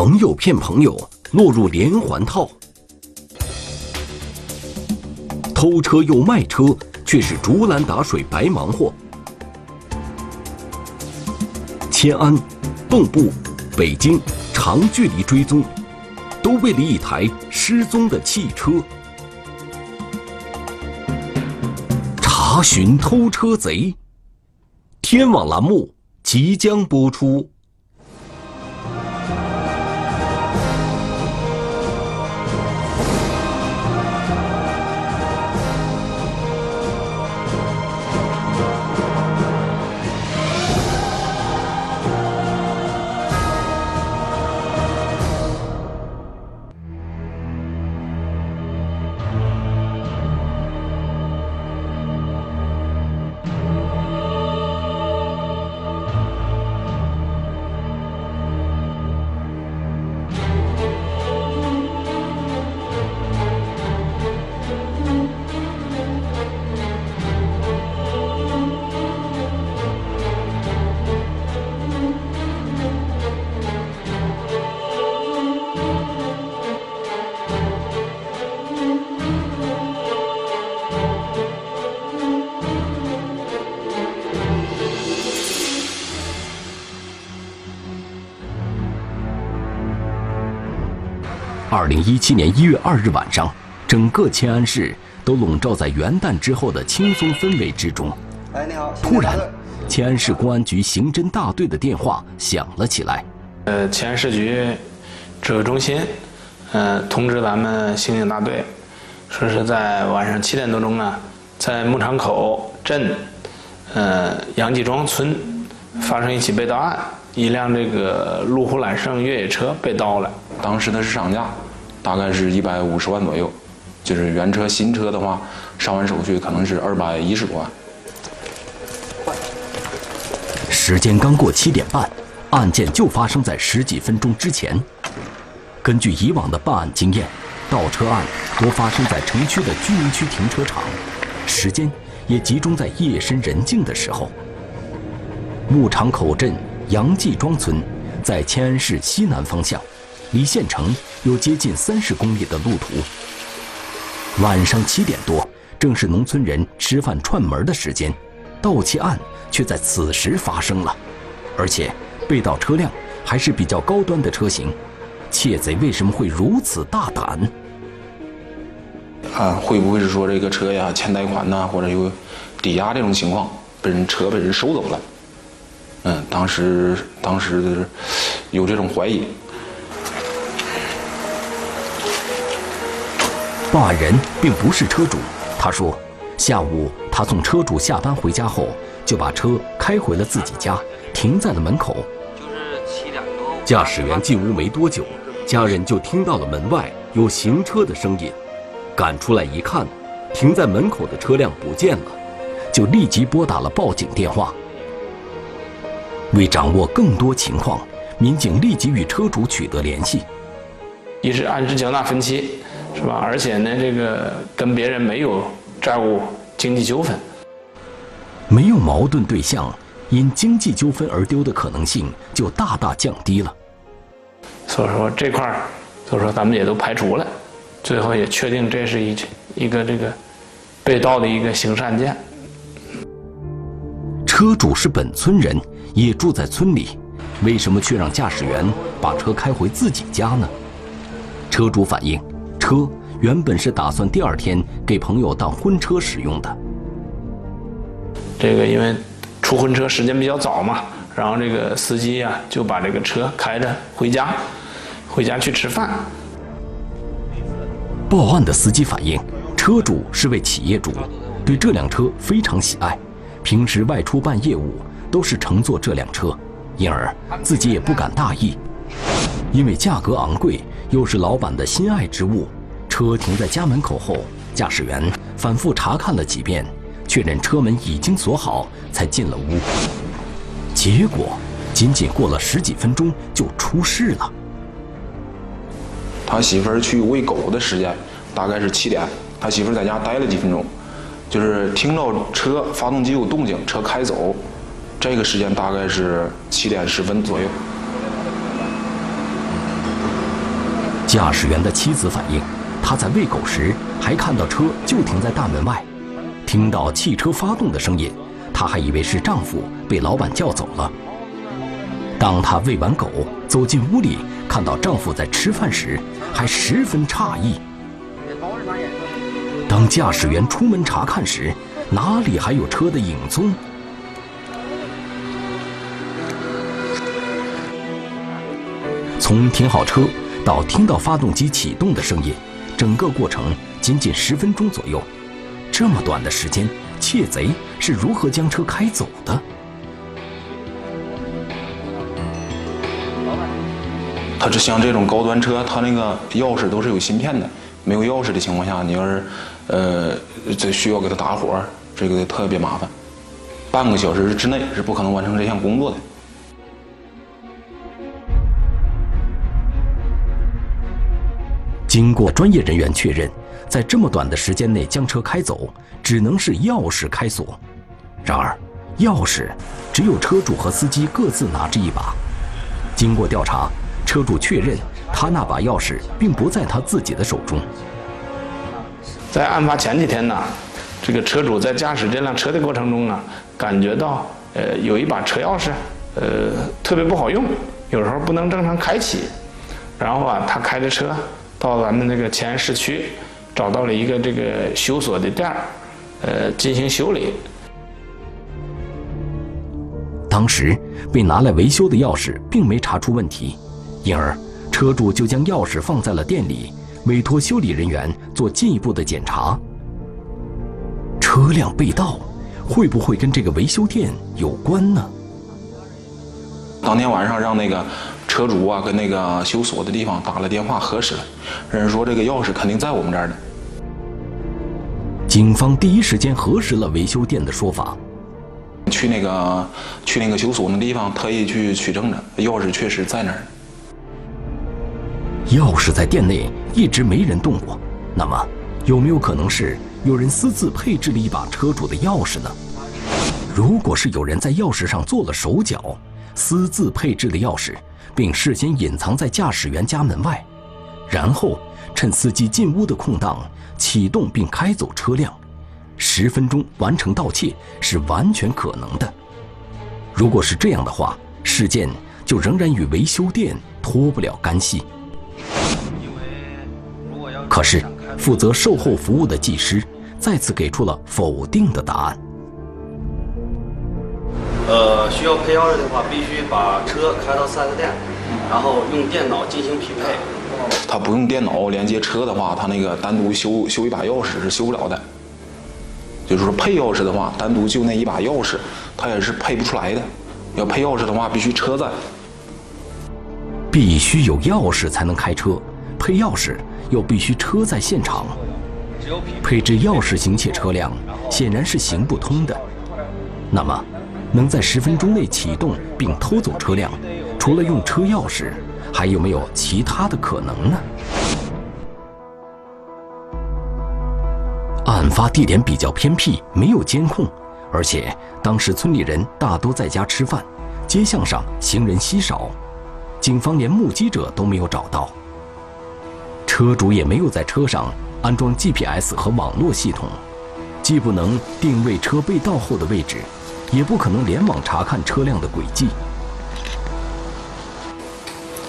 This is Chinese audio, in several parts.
朋友骗朋友，落入连环套。偷车又卖车，却是竹篮打水白忙活。迁安、蚌埠、北京长距离追踪，都为了一台失踪的汽车。查询偷车贼，天网栏目即将播出。零一七年一月二日晚上，整个迁安市都笼罩在元旦之后的轻松氛围之中。哎，你好！突然，迁安市公安局刑侦大队的电话响了起来。呃，迁安市局指挥中心，呃，通知咱们刑警大队，说是在晚上七点多钟呢，在牧场口镇，呃，杨继庄村发生一起被盗案，一辆这个路虎揽胜越野车被盗了。当时的市场价大概是一百五十万左右，就是原车新车的话，上完手续可能是二百一十多万。时间刚过七点半，案件就发生在十几分钟之前。根据以往的办案经验，盗车案多发生在城区的居民区停车场，时间也集中在夜深人静的时候。牧场口镇杨继庄村在迁安市西南方向。离县城有接近三十公里的路途。晚上七点多，正是农村人吃饭串门的时间，盗窃案却在此时发生了，而且被盗车辆还是比较高端的车型。窃贼为什么会如此大胆？啊，会不会是说这个车呀欠贷款呐，或者有抵押这种情况，被人车被人收走了？嗯，当时当时有这种怀疑。报案人并不是车主，他说，下午他送车主下班回家后，就把车开回了自己家，停在了门口。就是七点多，驾驶员进屋没多久，家人就听到了门外有行车的声音，赶出来一看，停在门口的车辆不见了，就立即拨打了报警电话。为掌握更多情况，民警立即与车主取得联系。一是案值缴纳分期。是吧？而且呢，这个跟别人没有债务经济纠纷，没有矛盾对象，因经济纠纷而丢的可能性就大大降低了。所以说这块儿，所以说咱们也都排除了，最后也确定这是一一个这个被盗的一个刑事案件。车主是本村人，也住在村里，为什么却让驾驶员把车开回自己家呢？车主反映。车原本是打算第二天给朋友当婚车使用的。这个因为出婚车时间比较早嘛，然后这个司机呀就把这个车开着回家，回家去吃饭。报案的司机反映，车主是位企业主，对这辆车非常喜爱，平时外出办业务都是乘坐这辆车，因而自己也不敢大意。因为价格昂贵，又是老板的心爱之物。车停在家门口后，驾驶员反复查看了几遍，确认车门已经锁好，才进了屋。结果，仅仅过了十几分钟就出事了。他媳妇儿去喂狗的时间大概是七点，他媳妇儿在家待了几分钟，就是听到车发动机有动静，车开走，这个时间大概是七点十分左右。驾驶员的妻子反映，他在喂狗时还看到车就停在大门外，听到汽车发动的声音，她还以为是丈夫被老板叫走了。当她喂完狗走进屋里，看到丈夫在吃饭时，还十分诧异。当驾驶员出门查看时，哪里还有车的影踪？从停好车到听到发动机启动的声音，整个过程仅仅十分钟左右。这么短的时间，窃贼是如何将车开走的？他这像这种高端车，他那个钥匙都是有芯片的。没有钥匙的情况下，你要是呃这需要给他打火，这个特别麻烦。半个小时之内是不可能完成这项工作的。经过专业人员确认，在这么短的时间内将车开走，只能是钥匙开锁。然而，钥匙只有车主和司机各自拿着一把。经过调查，车主确认他那把钥匙并不在他自己的手中。在案发前几天呢，这个车主在驾驶这辆车的过程中啊，感觉到呃有一把车钥匙，呃特别不好用，有时候不能正常开启。然后啊，他开着车。到咱们那个前市区，找到了一个这个修锁的店儿，呃，进行修理。当时被拿来维修的钥匙并没查出问题，因而车主就将钥匙放在了店里，委托修理人员做进一步的检查。车辆被盗，会不会跟这个维修店有关呢？当天晚上让那个。车主啊，跟那个修锁的地方打了电话核实了，人说这个钥匙肯定在我们这儿呢。警方第一时间核实了维修店的说法，去那个去那个修锁那地方特意去取证的，钥匙确实在那儿。钥匙在店内一直没人动过，那么有没有可能是有人私自配置了一把车主的钥匙呢？如果是有人在钥匙上做了手脚，私自配置的钥匙。并事先隐藏在驾驶员家门外，然后趁司机进屋的空档启动并开走车辆，十分钟完成盗窃是完全可能的。如果是这样的话，事件就仍然与维修店脱不了干系。可是，负责售后服务的技师再次给出了否定的答案。呃，需要配钥匙的话，必须把车开到 4S 店，然后用电脑进行匹配。他不用电脑连接车的话，他那个单独修修一把钥匙是修不了的。就是说配钥匙的话，单独就那一把钥匙，他也是配不出来的。要配钥匙的话，必须车在。必须有钥匙才能开车，配钥匙又必须车在现场。配置钥匙行窃车辆显然是行不通的。那么？能在十分钟内启动并偷走车辆，除了用车钥匙，还有没有其他的可能呢？案发地点比较偏僻，没有监控，而且当时村里人大多在家吃饭，街巷上行人稀少，警方连目击者都没有找到，车主也没有在车上安装 GPS 和网络系统，既不能定位车被盗后的位置。也不可能联网查看车辆的轨迹。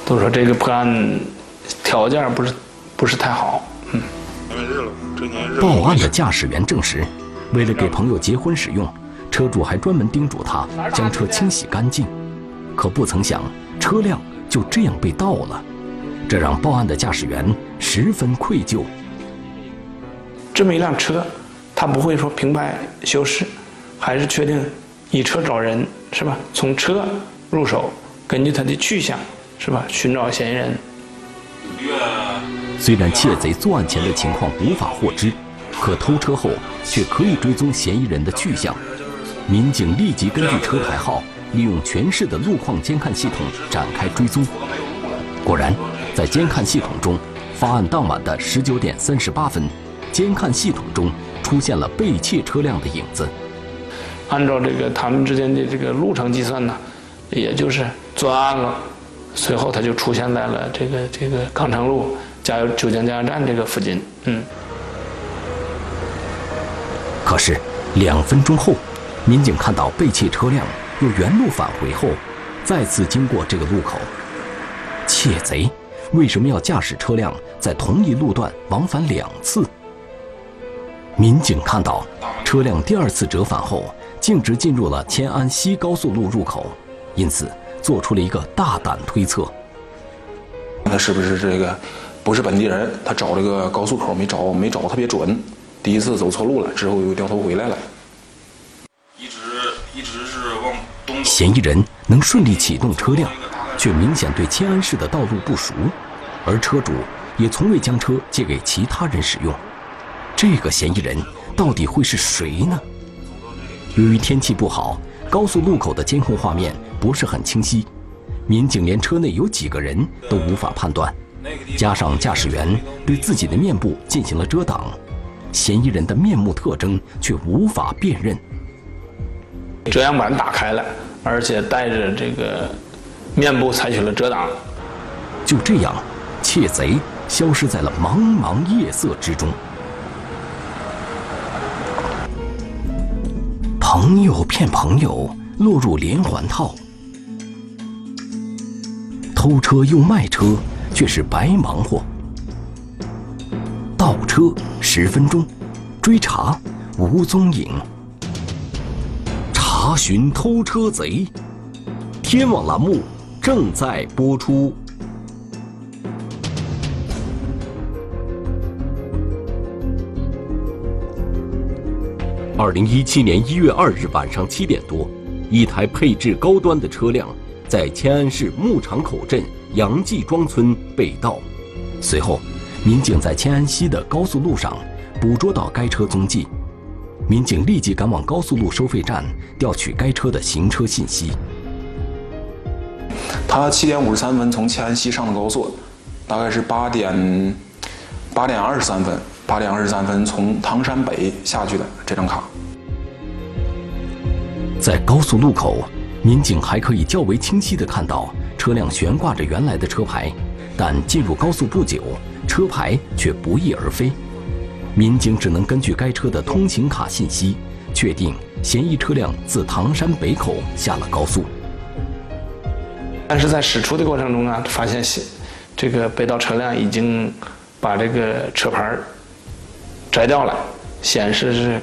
都说这个破案条件不是不是太好。嗯。报案的驾驶员证实，为了给朋友结婚使用，车主还专门叮嘱他将车清洗干净。可不曾想，车辆就这样被盗了，这让报案的驾驶员十分愧疚。这么一辆车，他不会说平白消失，还是确定。以车找人是吧？从车入手，根据他的去向是吧？寻找嫌疑人。虽然窃贼作案前的情况无法获知，可偷车后却可以追踪嫌疑人的去向。民警立即根据车牌号，利用全市的路况监看系统展开追踪。果然，在监看系统中，发案当晚的十九点三十八分，监看系统中出现了被窃车辆的影子。按照这个他们之间的这个路程计算呢，也就是作案了，随后他就出现在了这个这个康城路。加油九江加油站这个附近。嗯。可是两分钟后，民警看到被窃车辆又原路返回后，再次经过这个路口。窃贼为什么要驾驶车辆在同一路段往返两次？民警看到车辆第二次折返后，径直进入了迁安西高速路入口，因此做出了一个大胆推测：那是不是这个不是本地人？他找这个高速口没找，没找特别准。第一次走错路了，之后又掉头回来了。一直一直是往东。嫌疑人能顺利启动车辆，却明显对迁安市的道路不熟，而车主也从未将车借给其他人使用。这个嫌疑人到底会是谁呢？由于天气不好，高速路口的监控画面不是很清晰，民警连车内有几个人都无法判断，加上驾驶员对自己的面部进行了遮挡。嫌疑人的面目特征却无法辨认，遮阳板打开了，而且带着这个面部采取了遮挡。就这样，窃贼消失在了茫茫夜色之中。朋友骗朋友，落入连环套；偷车又卖车，却是白忙活。倒车十分钟，追查无踪影。查询偷车贼，天网栏目正在播出。二零一七年一月二日晚上七点多，一台配置高端的车辆在迁安市牧场口镇杨记庄村被盗，随后。民警在迁安西的高速路上捕捉到该车踪迹，民警立即赶往高速路收费站调取该车的行车信息。他七点五十三分从迁安西上的高速，大概是八点八点二十三分，八点二十三分从唐山北下去的这张卡。在高速路口，民警还可以较为清晰地看到车辆悬挂着原来的车牌，但进入高速不久。车牌却不翼而飞，民警只能根据该车的通行卡信息，确定嫌疑车辆自唐山北口下了高速。但是在驶出的过程中啊，发现这个被盗车辆已经把这个车牌摘掉了，显示是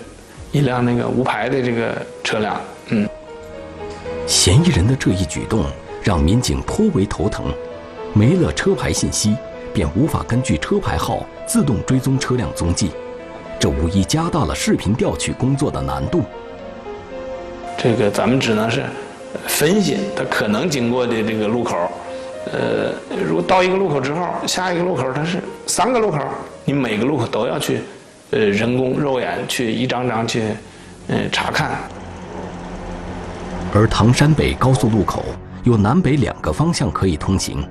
一辆那个无牌的这个车辆。嗯，嫌疑人的这一举动让民警颇为头疼，没了车牌信息。便无法根据车牌号自动追踪车辆踪迹，这无疑加大了视频调取工作的难度。这个咱们只能是分析他可能经过的这个路口，呃，如果到一个路口之后，下一个路口它是三个路口，你每个路口都要去，呃，人工肉眼去一张张去，嗯，查看。而唐山北高速路口有南北两个方向可以通行。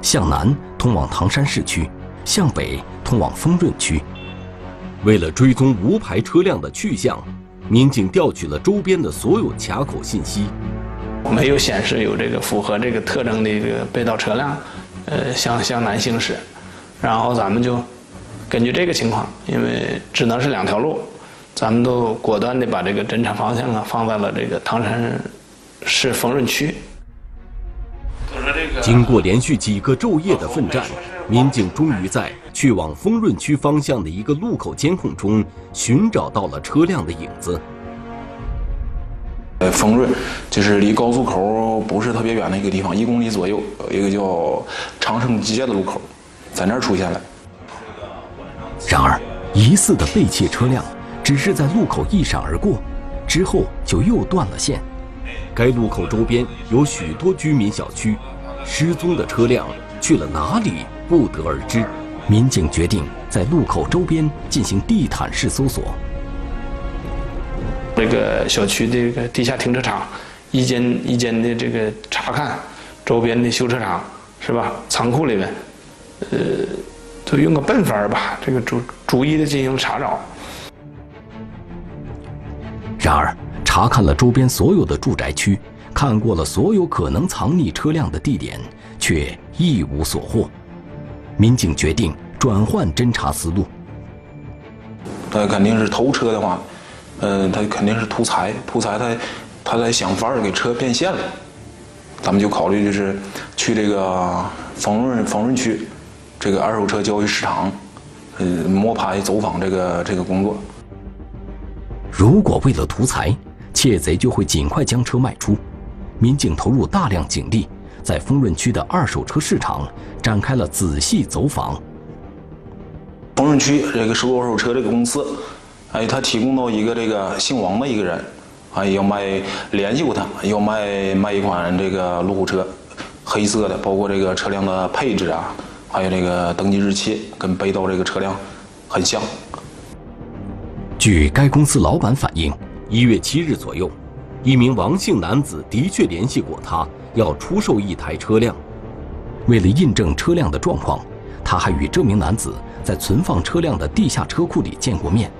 向南通往唐山市区，向北通往丰润区。为了追踪无牌车辆的去向，民警调取了周边的所有卡口信息，没有显示有这个符合这个特征的这个被盗车辆，呃，向向南行驶。然后咱们就根据这个情况，因为只能是两条路，咱们都果断地把这个侦查方向啊放在了这个唐山市丰润区。经过连续几个昼夜的奋战，民警终于在去往丰润区方向的一个路口监控中寻找到了车辆的影子。呃，丰润就是离高速口不是特别远的一个地方，一公里左右，有一个叫长城街的路口，在那儿出现了。然而，疑似的被窃车辆只是在路口一闪而过，之后就又断了线。该路口周边有许多居民小区。失踪的车辆去了哪里？不得而知。民警决定在路口周边进行地毯式搜索。这个小区的这个地下停车场，一间一间的这个查看，周边的修车厂是吧？仓库里面，呃，就用个笨法儿吧，这个逐逐一的进行查找。然而，查看了周边所有的住宅区。看过了所有可能藏匿车辆的地点，却一无所获。民警决定转换侦查思路。他肯定是偷车的话，呃，他肯定是图财，图财他他在想法儿给车变现了。咱们就考虑就是去这个丰润丰润区这个二手车交易市场，呃，摸排走访这个这个工作。如果为了图财，窃贼就会尽快将车卖出。民警投入大量警力，在丰润区的二手车市场展开了仔细走访。丰润区这个收购二手车这个公司，哎，他提供到一个这个姓王的一个人，哎，要卖联系过他，要卖卖一款这个路虎车，黑色的，包括这个车辆的配置啊，还有这个登记日期跟被盗这个车辆很像。据该公司老板反映，一月七日左右，一名王姓男子的确联系过他，要出售一台车辆。为了印证车辆的状况，他还与这名男子在存放车辆的地下车库里见过面。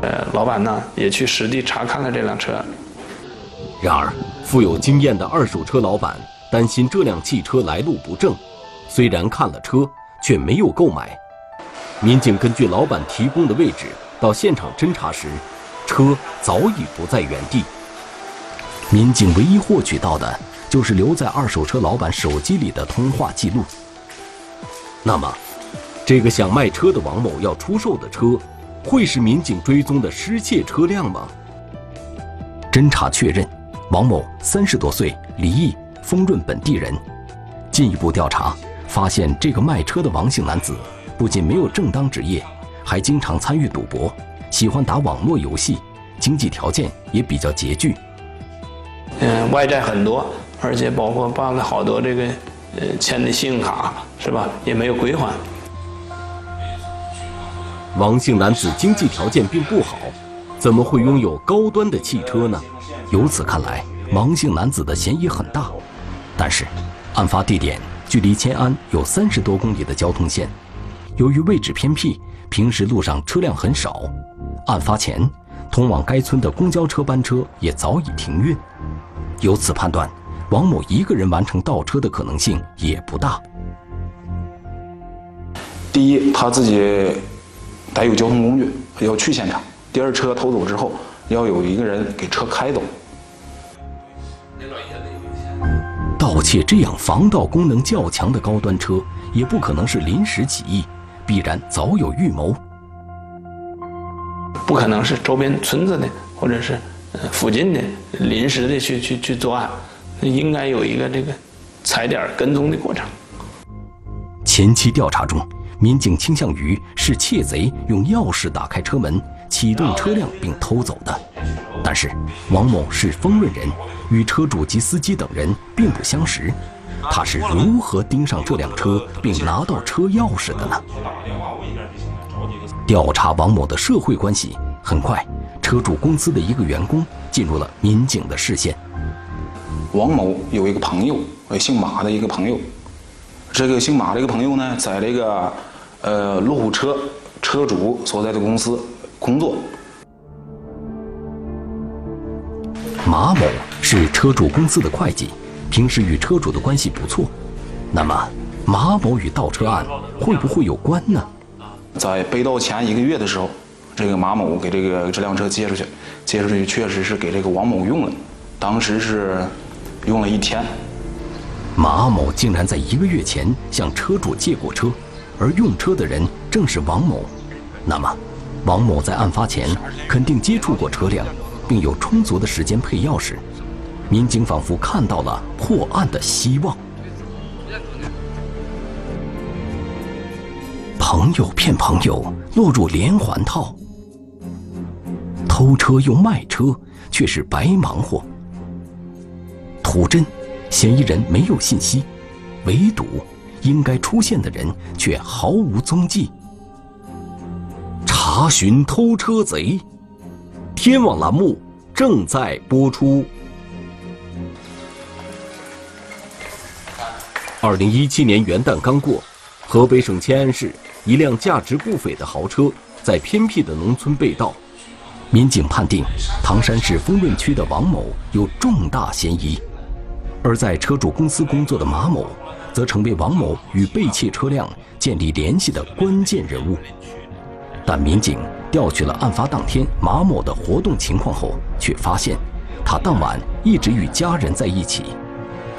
呃，老板呢也去实地查看了这辆车。然而，富有经验的二手车老板担心这辆汽车来路不正，虽然看了车，却没有购买。民警根据老板提供的位置到现场侦查时，车早已不在原地。民警唯一获取到的就是留在二手车老板手机里的通话记录。那么，这个想卖车的王某要出售的车，会是民警追踪的失窃车辆吗？侦查确认，王某三十多岁，离异，丰润本地人。进一步调查发现，这个卖车的王姓男子不仅没有正当职业，还经常参与赌博，喜欢打网络游戏，经济条件也比较拮据。嗯，外债很多，而且包括办了好多这个呃签的信用卡，是吧？也没有归还。王姓男子经济条件并不好，怎么会拥有高端的汽车呢？由此看来，王姓男子的嫌疑很大。但是，案发地点距离迁安有三十多公里的交通线，由于位置偏僻，平时路上车辆很少。案发前，通往该村的公交车班车也早已停运。由此判断，王某一个人完成倒车的可能性也不大。第一，他自己得有交通工具，要去现场；第二，车偷走之后，要有一个人给车开走。盗窃这样防盗功能较强的高端车，也不可能是临时起意，必然早有预谋。不可能是周边村子的，或者是呃附近的临时的去去去作案，应该有一个这个踩点跟踪的过程。前期调查中，民警倾向于是窃贼用钥匙打开车门，启动车辆并偷走的。但是王某是丰润人，与车主及司机等人并不相识，他是如何盯上这辆车并拿到车钥匙的呢？调查王某的社会关系，很快，车主公司的一个员工进入了民警的视线。王某有一个朋友，呃，姓马的一个朋友。这个姓马这个朋友呢，在这个呃路虎车车主所在的公司工作。马某是车主公司的会计，平时与车主的关系不错。那么，马某与盗车案会不会有关呢？在被盗前一个月的时候，这个马某给这个这辆车借出去，借出去确实是给这个王某用了，当时是用了一天。马某竟然在一个月前向车主借过车，而用车的人正是王某。那么，王某在案发前肯定接触过车辆，并有充足的时间配钥匙。民警仿佛看到了破案的希望。朋友骗朋友，落入连环套。偷车又卖车，却是白忙活。土真，嫌疑人没有信息；围堵，应该出现的人却毫无踪迹。查询偷车贼，天网栏目正在播出。二零一七年元旦刚过，河北省迁安市一辆价值不菲的豪车在偏僻的农村被盗，民警判定唐山市丰润区的王某有重大嫌疑，而在车主公司工作的马某则成为王某与被窃车辆建立联系的关键人物。但民警调取了案发当天马某的活动情况后，却发现他当晚一直与家人在一起，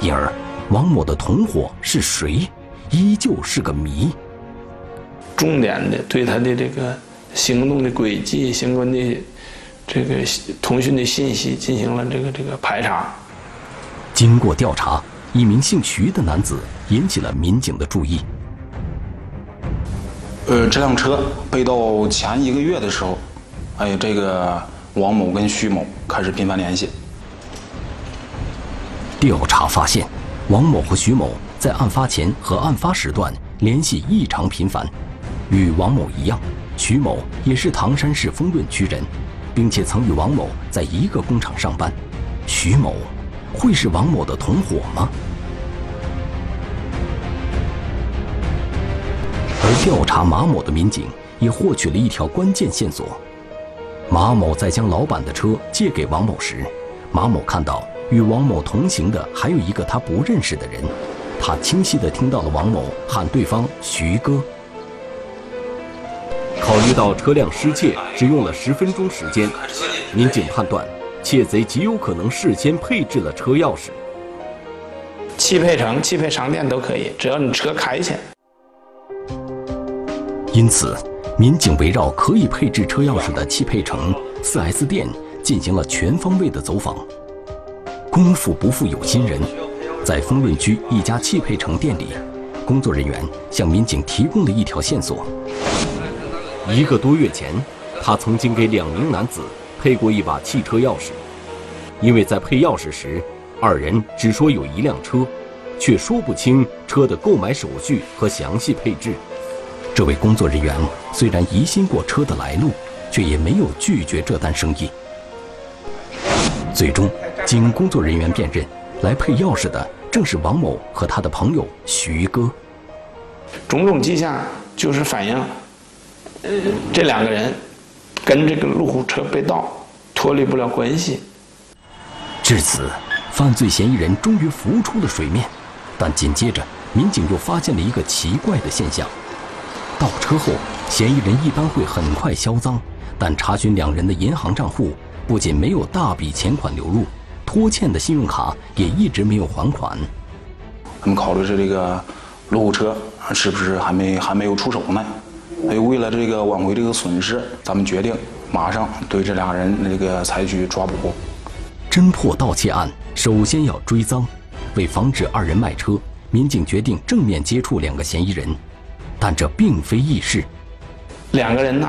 因而王某的同伙是谁，依旧是个谜。重点的对他的这个行动的轨迹、相关的这个通讯的信息进行了这个这个排查。经过调查，一名姓徐的男子引起了民警的注意。呃，这辆车被盗前一个月的时候，哎，这个王某跟徐某开始频繁联系。调查发现，王某和徐某在案发前和案发时段联系异常频繁。与王某一样，徐某也是唐山市丰润区人，并且曾与王某在一个工厂上班。徐某会是王某的同伙吗？而调查马某的民警也获取了一条关键线索：马某在将老板的车借给王某时，马某看到与王某同行的还有一个他不认识的人，他清晰地听到了王某喊对方“徐哥”。考虑到车辆失窃只用了十分钟时间，民警判断窃贼极有可能事先配置了车钥匙。汽配城、汽配商店都可以，只要你车开去。因此，民警围绕可以配置车钥匙的汽配城 4S 店进行了全方位的走访。功夫不负有心人，在丰润区一家汽配城店里，工作人员向民警提供了一条线索。一个多月前，他曾经给两名男子配过一把汽车钥匙，因为在配钥匙时，二人只说有一辆车，却说不清车的购买手续和详细配置。这位工作人员虽然疑心过车的来路，却也没有拒绝这单生意。最终，经工作人员辨认，来配钥匙的正是王某和他的朋友徐哥。种种迹象就是反映。呃这两个人跟这个路虎车被盗脱离不了关系。至此，犯罪嫌疑人终于浮出了水面。但紧接着，民警又发现了一个奇怪的现象：盗车后，嫌疑人一般会很快销赃，但查询两人的银行账户，不仅没有大笔钱款流入，拖欠的信用卡也一直没有还款。他们考虑是这个路虎车是不是还没还没有出手呢？所以，为了这个挽回这个损失，咱们决定马上对这俩人那个采取抓捕。侦破盗窃案，首先要追赃。为防止二人卖车，民警决定正面接触两个嫌疑人，但这并非易事。两个人呢，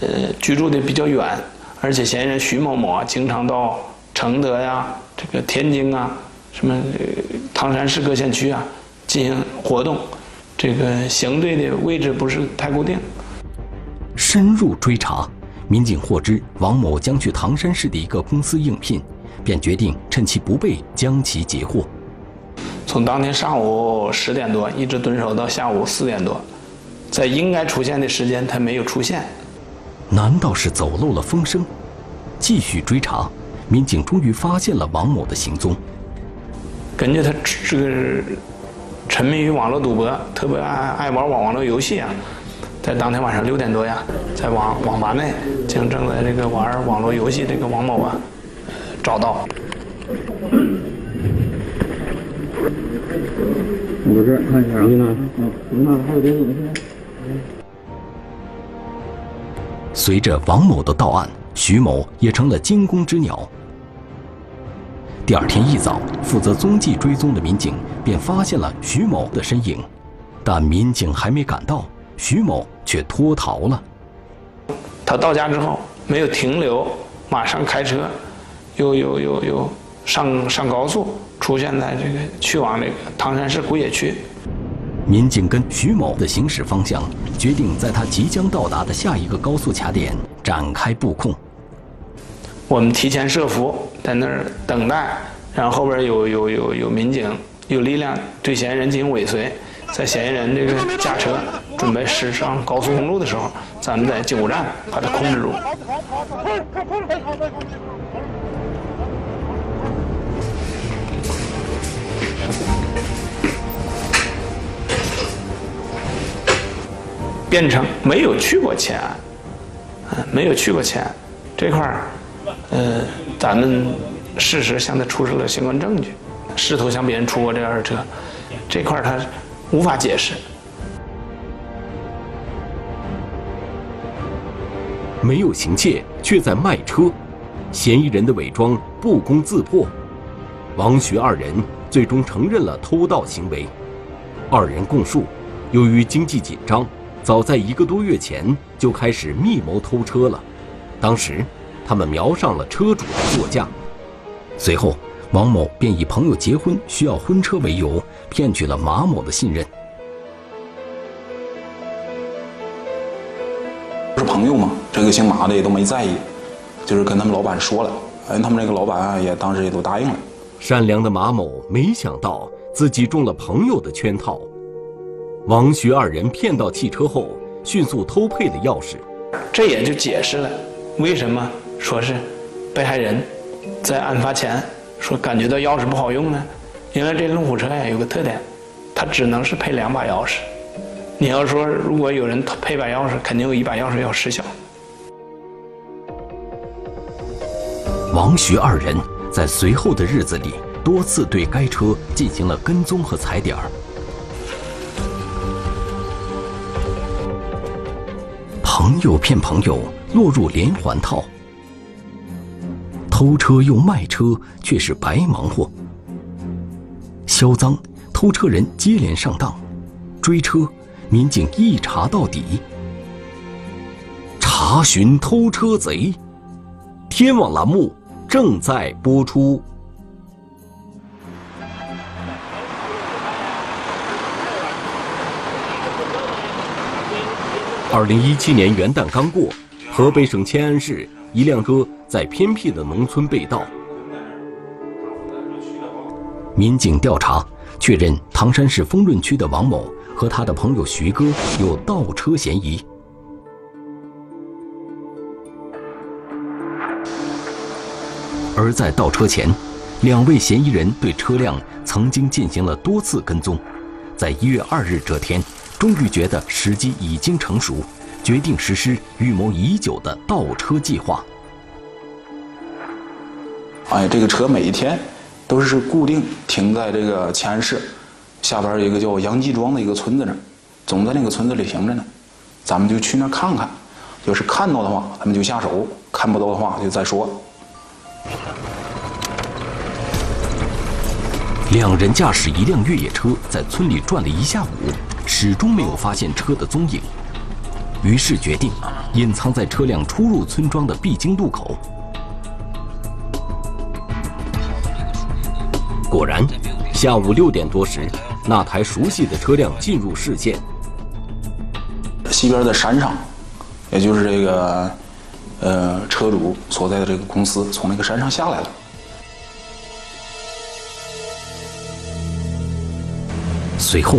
呃，居住的比较远，而且嫌疑人徐某某啊，经常到承德呀、这个天津啊、什么唐山市各县区啊进行活动。这个行队的位置不是太固定。深入追查，民警获知王某将去唐山市的一个公司应聘，便决定趁其不备将其截获。从当天上午十点多一直蹲守到下午四点多，在应该出现的时间他没有出现。难道是走漏了风声？继续追查，民警终于发现了王某的行踪。根据他这个。沉迷于网络赌博，特别爱爱玩网网络游戏啊，在当天晚上六点多呀，在网网吧内将正在这个玩网络游戏这个王某啊找到。看一下啊。嗯，那还有别的东西？随着王某的到案，徐某也成了惊弓之鸟。第二天一早，负责踪迹追踪的民警便发现了徐某的身影，但民警还没赶到，徐某却脱逃了。他到家之后没有停留，马上开车，又又又又上上高速，出现在这个去往这个唐山市古冶区。民警跟徐某的行驶方向，决定在他即将到达的下一个高速卡点展开布控。我们提前设伏在那儿等待，然后后边有有有有民警有力量对嫌疑人进行尾随，在嫌疑人这个驾车准备驶上高速公路的时候，咱们在救护站把他控制住。变成没有去过前安，嗯，没有去过前安这块儿，呃，咱们事实向他出示了相关证据，试图向别人出过这辆车，这块儿他无法解释。没有行窃，却在卖车，嫌疑人的伪装不攻自破。王徐二人最终承认了偷盗行为。二人供述，由于经济紧张，早在一个多月前就开始密谋偷车了。当时，他们瞄上了车主的座驾。随后，王某便以朋友结婚需要婚车为由，骗取了马某的信任。是朋友嘛，这个姓马的也都没在意，就是跟他们老板说了，哎，他们那个老板啊也当时也都答应了。善良的马某没想到自己中了朋友的圈套，王徐二人骗到汽车后，迅速偷配了钥匙。这也就解释了为什么说是被害人在案发前说感觉到钥匙不好用呢？因为这路虎车呀有个特点，它只能是配两把钥匙。你要说，如果有人配把钥匙，肯定有一把钥匙要失效。王徐二人在随后的日子里多次对该车进行了跟踪和踩点儿。朋友骗朋友，落入连环套。偷车又卖车，却是白忙活。销赃、偷车人接连上当，追车。民警一查到底，查询偷车贼。天网栏目正在播出。二零一七年元旦刚过，河北省迁安市一辆车在偏僻的农村被盗，民警调查确认，唐山市丰润区的王某。和他的朋友徐哥有盗车嫌疑，而在倒车前，两位嫌疑人对车辆曾经进行了多次跟踪，在一月二日这天，终于觉得时机已经成熟，决定实施预谋已久的倒车计划。哎，这个车每一天都是固定停在这个前安市。下边有一个叫杨继庄的一个村子呢，总在那个村子里停着呢，咱们就去那看看，要是看到的话，咱们就下手；看不到的话，就再说。两人驾驶一辆越野车在村里转了一下午，始终没有发现车的踪影，于是决定隐藏在车辆出入村庄的必经路口。果然。下午六点多时，那台熟悉的车辆进入视线。西边的山上，也就是这个，呃，车主所在的这个公司从那个山上下来了。随后，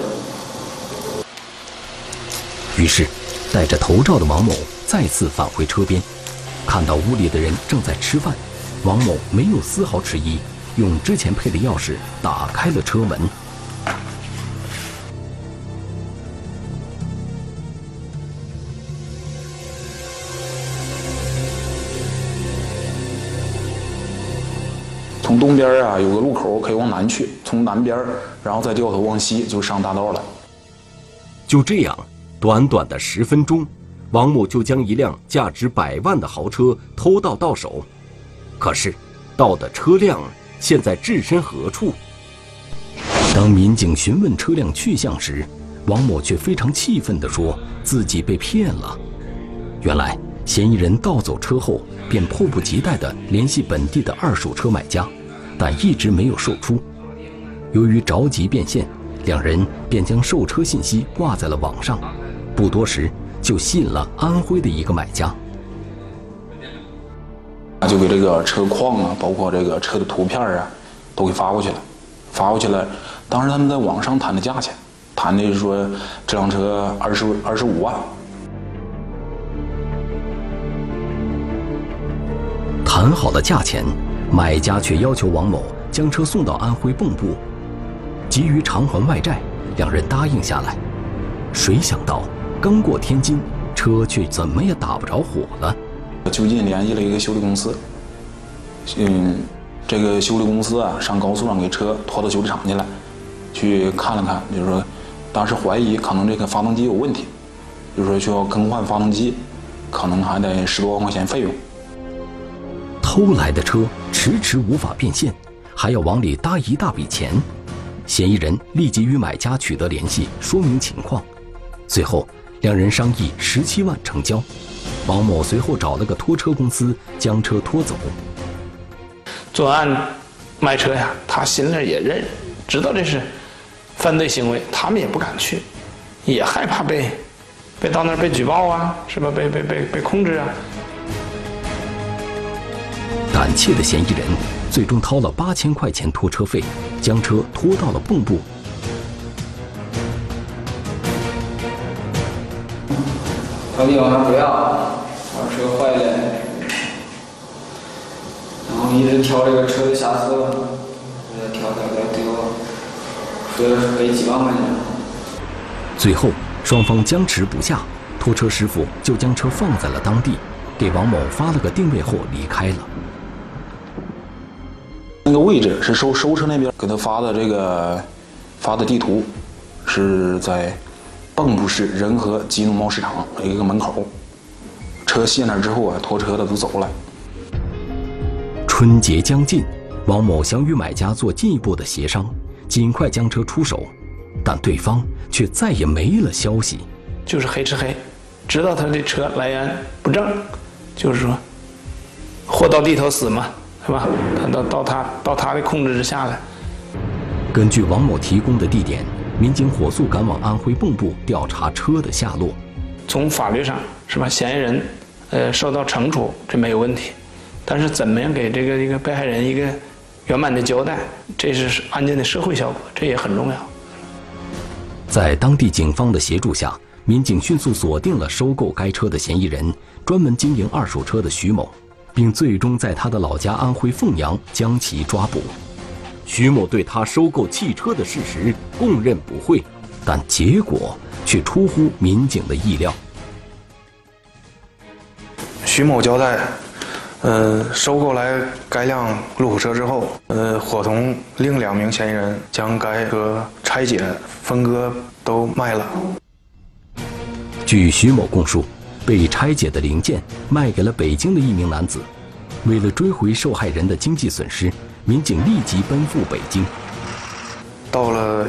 是，戴着头罩的王某再次返回车边，看到屋里的人正在吃饭，王某没有丝毫迟疑，用之前配的钥匙打开了车门。从东边啊有个路口可以往南去，从南边然后再掉头往西就上大道了。就这样，短短的十分钟，王某就将一辆价值百万的豪车偷盗到手。可是，盗的车辆现在置身何处？当民警询问车辆去向时，王某却非常气愤地说自己被骗了。原来，嫌疑人盗走车后，便迫不及待地联系本地的二手车买家。但一直没有售出，由于着急变现，两人便将售车信息挂在了网上，不多时就吸引了安徽的一个买家。就给这个车况啊，包括这个车的图片啊，都给发过去了。发过去了，当时他们在网上谈的价钱，谈的是说这辆车二十二十五万。谈好了价钱，买家却要求王某将车送到安徽蚌埠，急于偿还外债，两人答应下来。谁想到刚过天津，车却怎么也打不着火了。就近联系了一个修理公司，嗯，这个修理公司啊，上高速上给车拖到修理厂去了，去看了看，就是说，当时怀疑可能这个发动机有问题，就是说需要更换发动机，可能还得十多万块钱费用。偷来的车迟迟无法变现，还要往里搭一大笔钱，嫌疑人立即与买家取得联系，说明情况，最后两人商议十七万成交。王某随后找了个拖车公司将车拖走。作案卖车呀，他心里也认，知道这是犯罪行为，他们也不敢去，也害怕被被到那儿被举报啊，是吧？被被被被控制啊。胆怯的嫌疑人最终掏了八千块钱拖车费，将车拖到了蚌埠。快递往上不要，我车坏了，然后一直挑这个车的瑕疵，挑挑挑，最后，说是赔几万块钱。最后，双方僵持不下，拖车师傅就将车放在了当地，给王某发了个定位后离开了。那个位置是收收车那边给他发的这个发的地图，是在蚌埠市仁和集农贸市场一个门口。车卸那之后啊，拖车的都走了。春节将近，王某想与买家做进一步的协商，尽快将车出手，但对方却再也没了消息。就是黑吃黑，知道他的车来源不正，就是说货到地头死嘛。是吧？他到到他到他的控制之下了。根据王某提供的地点，民警火速赶往安徽蚌埠调查车的下落。从法律上是吧？嫌疑人，呃，受到惩处这没有问题，但是怎么样给这个一个被害人一个圆满的交代，这是案件的社会效果，这也很重要。在当地警方的协助下，民警迅速锁定了收购该车的嫌疑人，专门经营二手车的徐某。并最终在他的老家安徽凤阳将其抓捕。徐某对他收购汽车的事实供认不讳，但结果却出乎民警的意料。徐某交代，呃，收购来该辆路虎车之后，呃，伙同另两名嫌疑人将该车拆解、分割都卖了。据徐某供述。被拆解的零件卖给了北京的一名男子，为了追回受害人的经济损失，民警立即奔赴北京。到了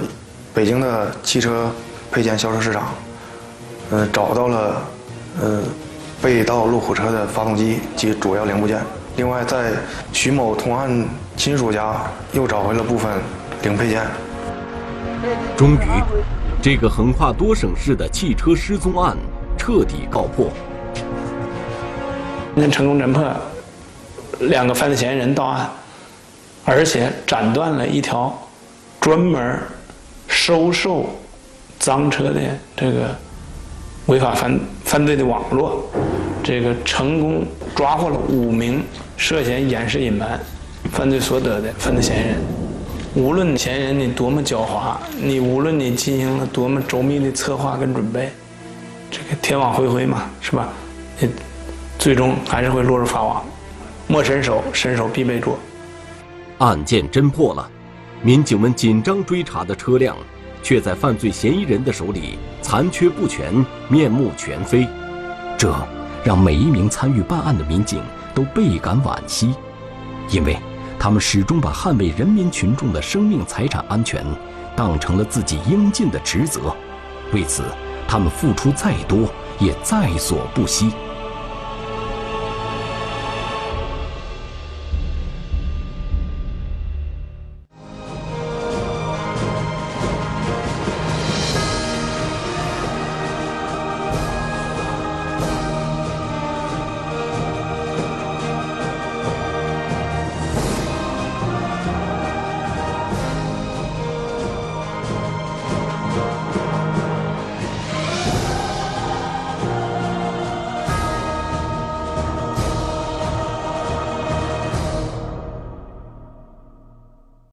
北京的汽车配件销售市场，呃，找到了呃被盗路虎车的发动机及主要零部件。另外，在徐某同案亲属家又找回了部分零配件。终于，这个横跨多省市的汽车失踪案。彻底告破，能成功侦破两个犯罪嫌疑人到案，而且斩断了一条专门收受赃车的这个违法犯犯罪的网络，这个成功抓获了五名涉嫌掩饰隐瞒犯罪所得的犯罪嫌疑人。无论嫌疑人你多么狡猾，你无论你进行了多么周密的策划跟准备。这个天网恢恢嘛，是吧？你最终还是会落入法网。莫伸手，伸手必被捉。案件侦破了，民警们紧张追查的车辆，却在犯罪嫌疑人的手里残缺不全，面目全非。这让每一名参与办案的民警都倍感惋惜，因为他们始终把捍卫人民群众的生命财产安全当成了自己应尽的职责。为此。他们付出再多，也在所不惜。